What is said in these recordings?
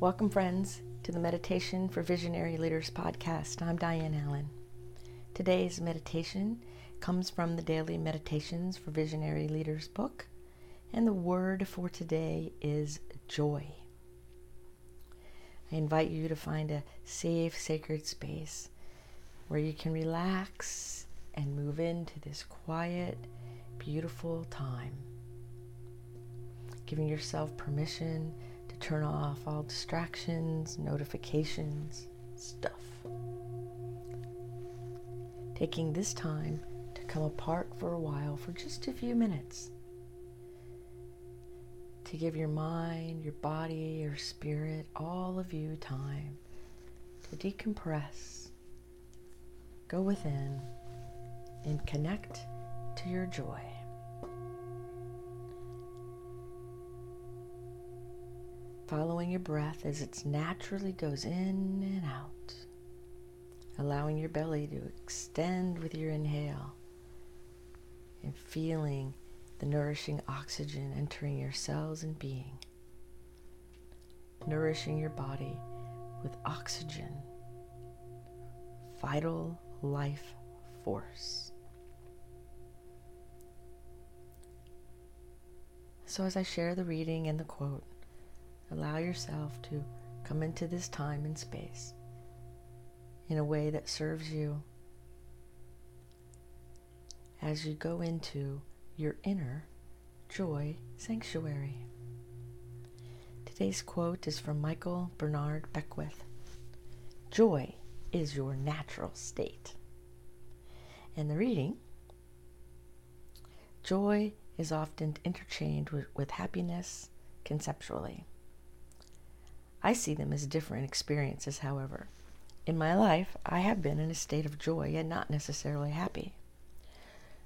Welcome, friends, to the Meditation for Visionary Leaders podcast. I'm Diane Allen. Today's meditation comes from the Daily Meditations for Visionary Leaders book, and the word for today is joy. I invite you to find a safe, sacred space where you can relax and move into this quiet, beautiful time, giving yourself permission turn off all distractions, notifications, stuff. Taking this time to come apart for a while for just a few minutes to give your mind, your body, your spirit, all of you time to decompress, go within, and connect to your joy. Following your breath as it naturally goes in and out, allowing your belly to extend with your inhale and feeling the nourishing oxygen entering your cells and being, nourishing your body with oxygen, vital life force. So, as I share the reading and the quote, allow yourself to come into this time and space in a way that serves you as you go into your inner joy sanctuary. Today's quote is from Michael Bernard Beckwith Joy is your natural state. And the reading Joy is often interchanged with, with happiness conceptually. I see them as different experiences, however. In my life, I have been in a state of joy and not necessarily happy.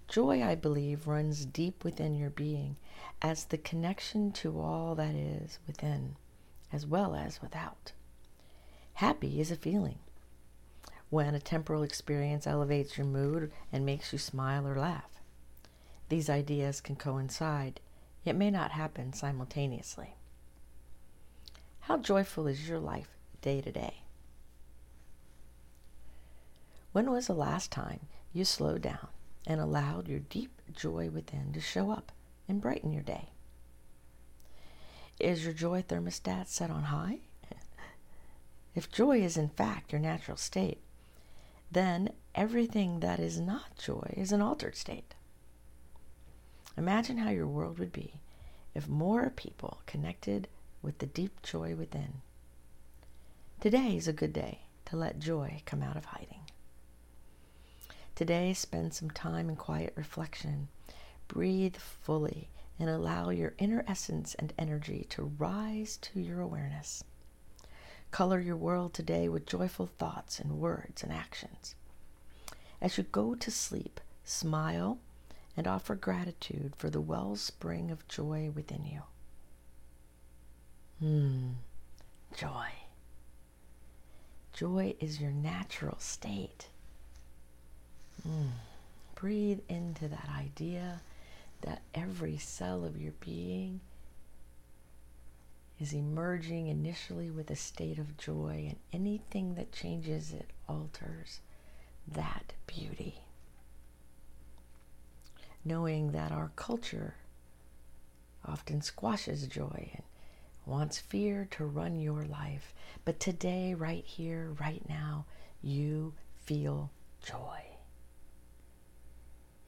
Joy, I believe, runs deep within your being as the connection to all that is within, as well as without. Happy is a feeling. When a temporal experience elevates your mood and makes you smile or laugh. These ideas can coincide, yet may not happen simultaneously. How joyful is your life day to day? When was the last time you slowed down and allowed your deep joy within to show up and brighten your day? Is your joy thermostat set on high? if joy is in fact your natural state, then everything that is not joy is an altered state. Imagine how your world would be if more people connected with the deep joy within. Today is a good day to let joy come out of hiding. Today, spend some time in quiet reflection. Breathe fully and allow your inner essence and energy to rise to your awareness. Color your world today with joyful thoughts and words and actions. As you go to sleep, smile and offer gratitude for the wellspring of joy within you. Hmm, joy. Joy is your natural state. Mm. Breathe into that idea that every cell of your being is emerging initially with a state of joy, and anything that changes it alters that beauty. Knowing that our culture often squashes joy and wants fear to run your life. But today, right here, right now, you feel joy.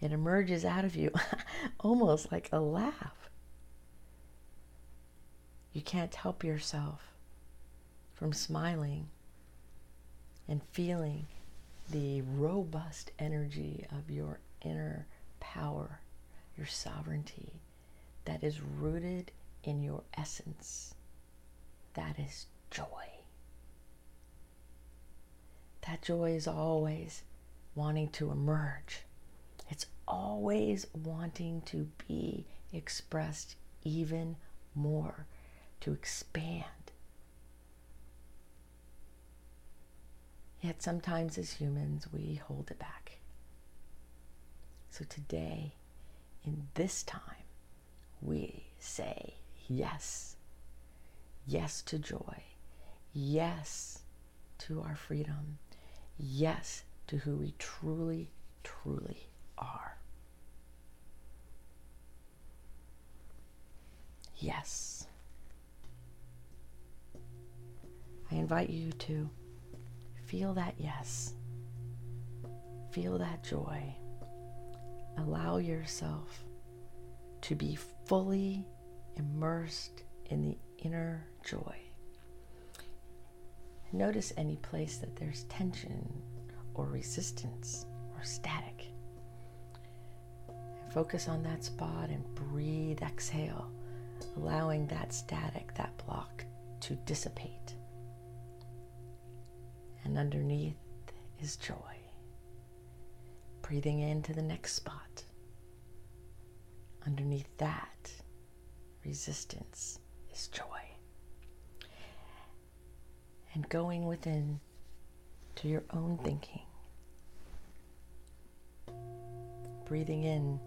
It emerges out of you almost like a laugh. You can't help yourself from smiling and feeling the robust energy of your inner power, your sovereignty that is rooted in your essence. That is joy. That joy is always wanting to emerge. It's always wanting to be expressed even more, to expand. Yet sometimes as humans, we hold it back. So today, in this time, we say, yes. Yes to joy. yes to our freedom, yes to who we truly, truly are. Yes. I invite you to feel that yes. Feel that joy. Allow yourself to be fully immersed in the inner joy. Notice any place that there's tension or resistance or static. Focus on that spot and breathe, exhale, allowing that static, that block to dissipate. And underneath is joy. Breathing into the next spot. Underneath that resistance is joy. And going within to your own thinking. Breathing in,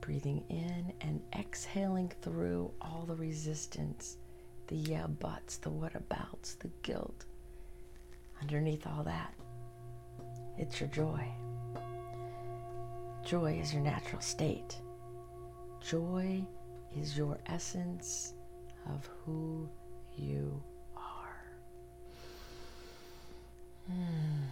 breathing in, and exhaling through all the resistance, the yeah buts, the what abouts, the guilt. Underneath all that, it's your joy. Joy is your natural state. Joy is your essence of who you are. Hmm.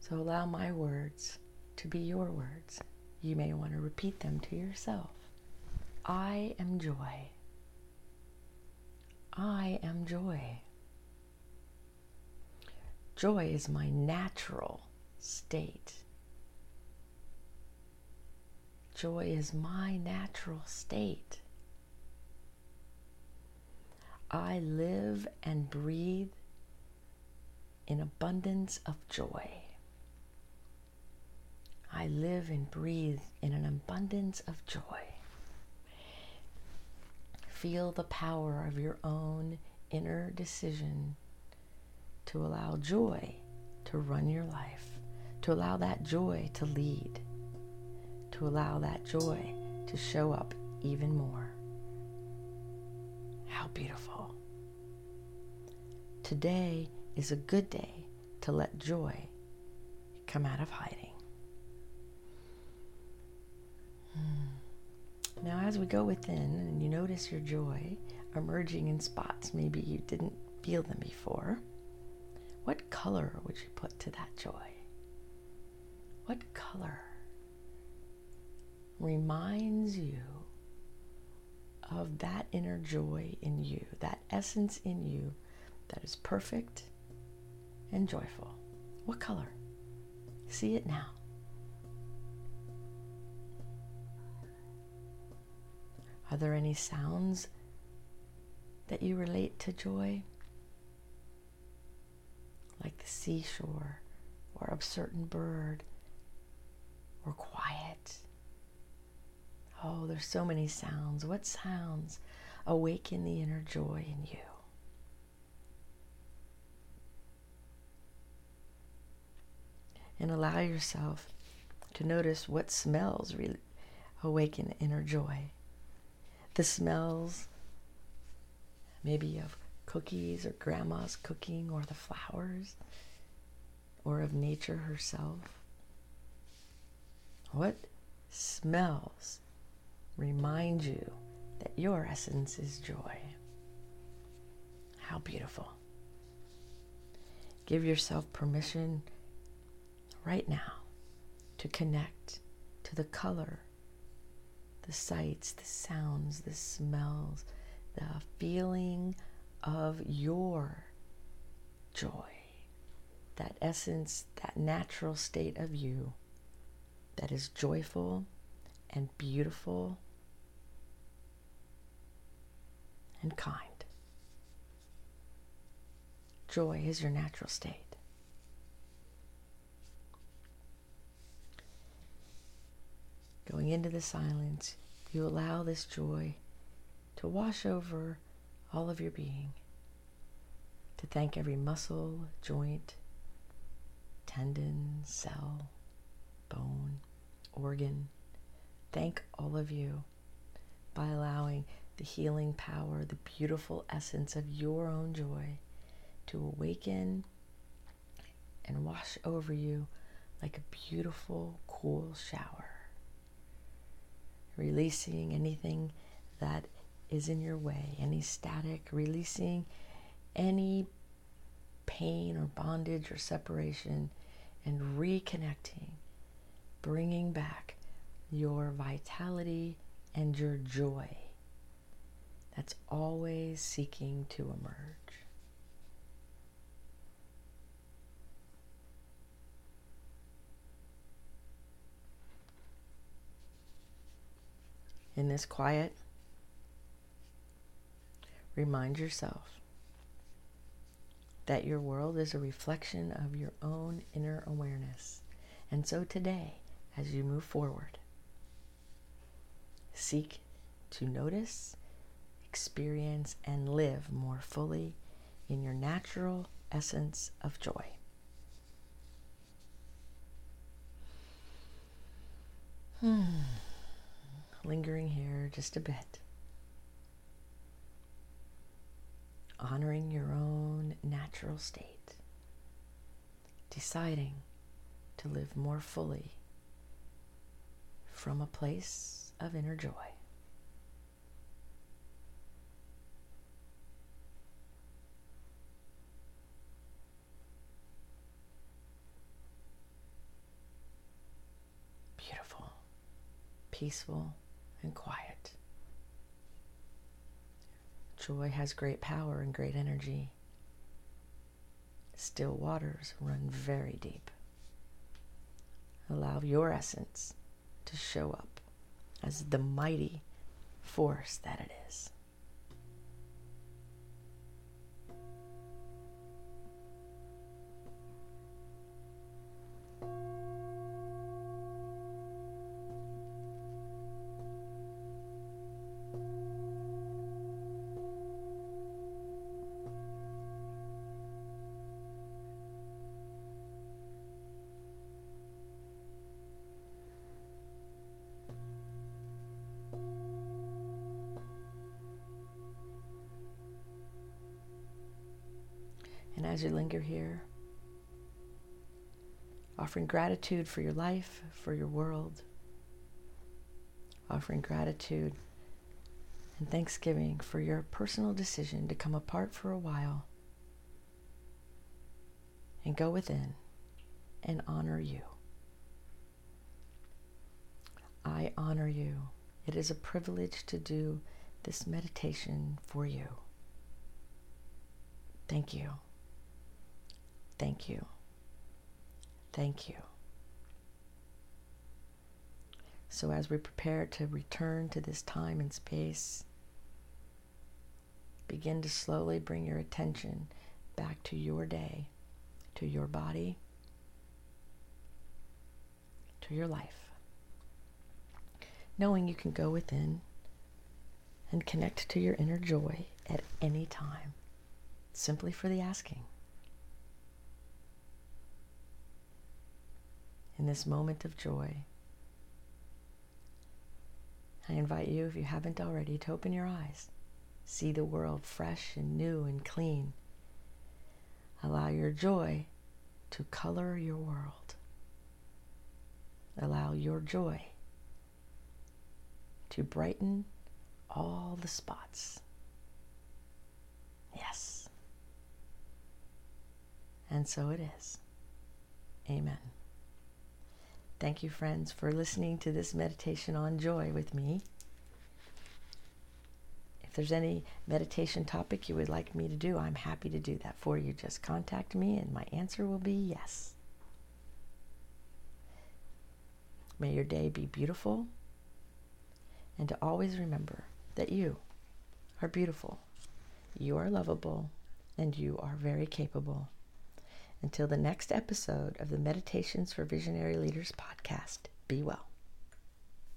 So allow my words to be your words. You may want to repeat them to yourself. I am joy. I am joy. Joy is my natural state. Joy is my natural state. I live and breathe in abundance of joy. I live and breathe in an abundance of joy. Feel the power of your own inner decision to allow joy to run your life, to allow that joy to lead to allow that joy to show up even more. How beautiful. Today is a good day to let joy come out of hiding. Hmm. Now, as we go within and you notice your joy emerging in spots maybe you didn't feel them before, what color would you put to that joy? What color reminds you of that inner joy in you, that essence in you that is perfect and joyful. What color? See it now. Are there any sounds that you relate to joy? Like the seashore or a certain bird or quiet Oh, there's so many sounds. What sounds awaken the inner joy in you? And allow yourself to notice what smells really awaken inner joy. The smells, maybe of cookies or grandma's cooking, or the flowers, or of nature herself. What smells remind you that your essence is joy. How beautiful. Give yourself permission right now to connect to the color, the sights, the sounds, the smells, the feeling of your joy. That essence, that natural state of you that is joyful and beautiful and kind. Joy is your natural state. Going into the silence, you allow this joy to wash over all of your being, to thank every muscle, joint, tendon, cell, bone, organ. Thank all of you by allowing the healing power, the beautiful essence of your own joy to awaken and wash over you like a beautiful, cool shower. Releasing anything that is in your way, any static, releasing any pain or bondage or separation, and reconnecting, bringing back your vitality and your joy that's always seeking to emerge. In this quiet, remind yourself that your world is a reflection of your own inner awareness. And so today, as you move forward, seek to notice, experience, and live more fully in your natural essence of joy. Hmm. Lingering here just a bit. honoring your own natural state, deciding to live more fully from a place of inner joy. Beautiful, peaceful, and quiet. Joy has great power and great energy. Still waters run very deep. Allow your essence to show up as the mighty force that it is. As you linger here, offering gratitude for your life, for your world, offering gratitude and thanksgiving for your personal decision to come apart for a while and go within and honor you. I honor you. It is a privilege to do this meditation for you. Thank you. Thank you. Thank you. So, as we prepare to return to this time and space, begin to slowly bring your attention back to your day, to your body, to your life. Knowing you can go within and connect to your inner joy at any time, simply for the asking. In this moment of joy. I invite you, if you haven't already, to open your eyes. See the world fresh and new and clean. Allow your joy to color your world. Allow your joy to brighten all the spots. Yes. And so it is. Amen. Thank you, friends, for listening to this meditation on joy with me. If there's any meditation topic you would like me to do, I'm happy to do that for you. Just contact me, and my answer will be yes. May your day be beautiful, and to always remember that you are beautiful, you are lovable, and you are very capable. Until the next episode of the Meditations for Visionary Leaders podcast, be well.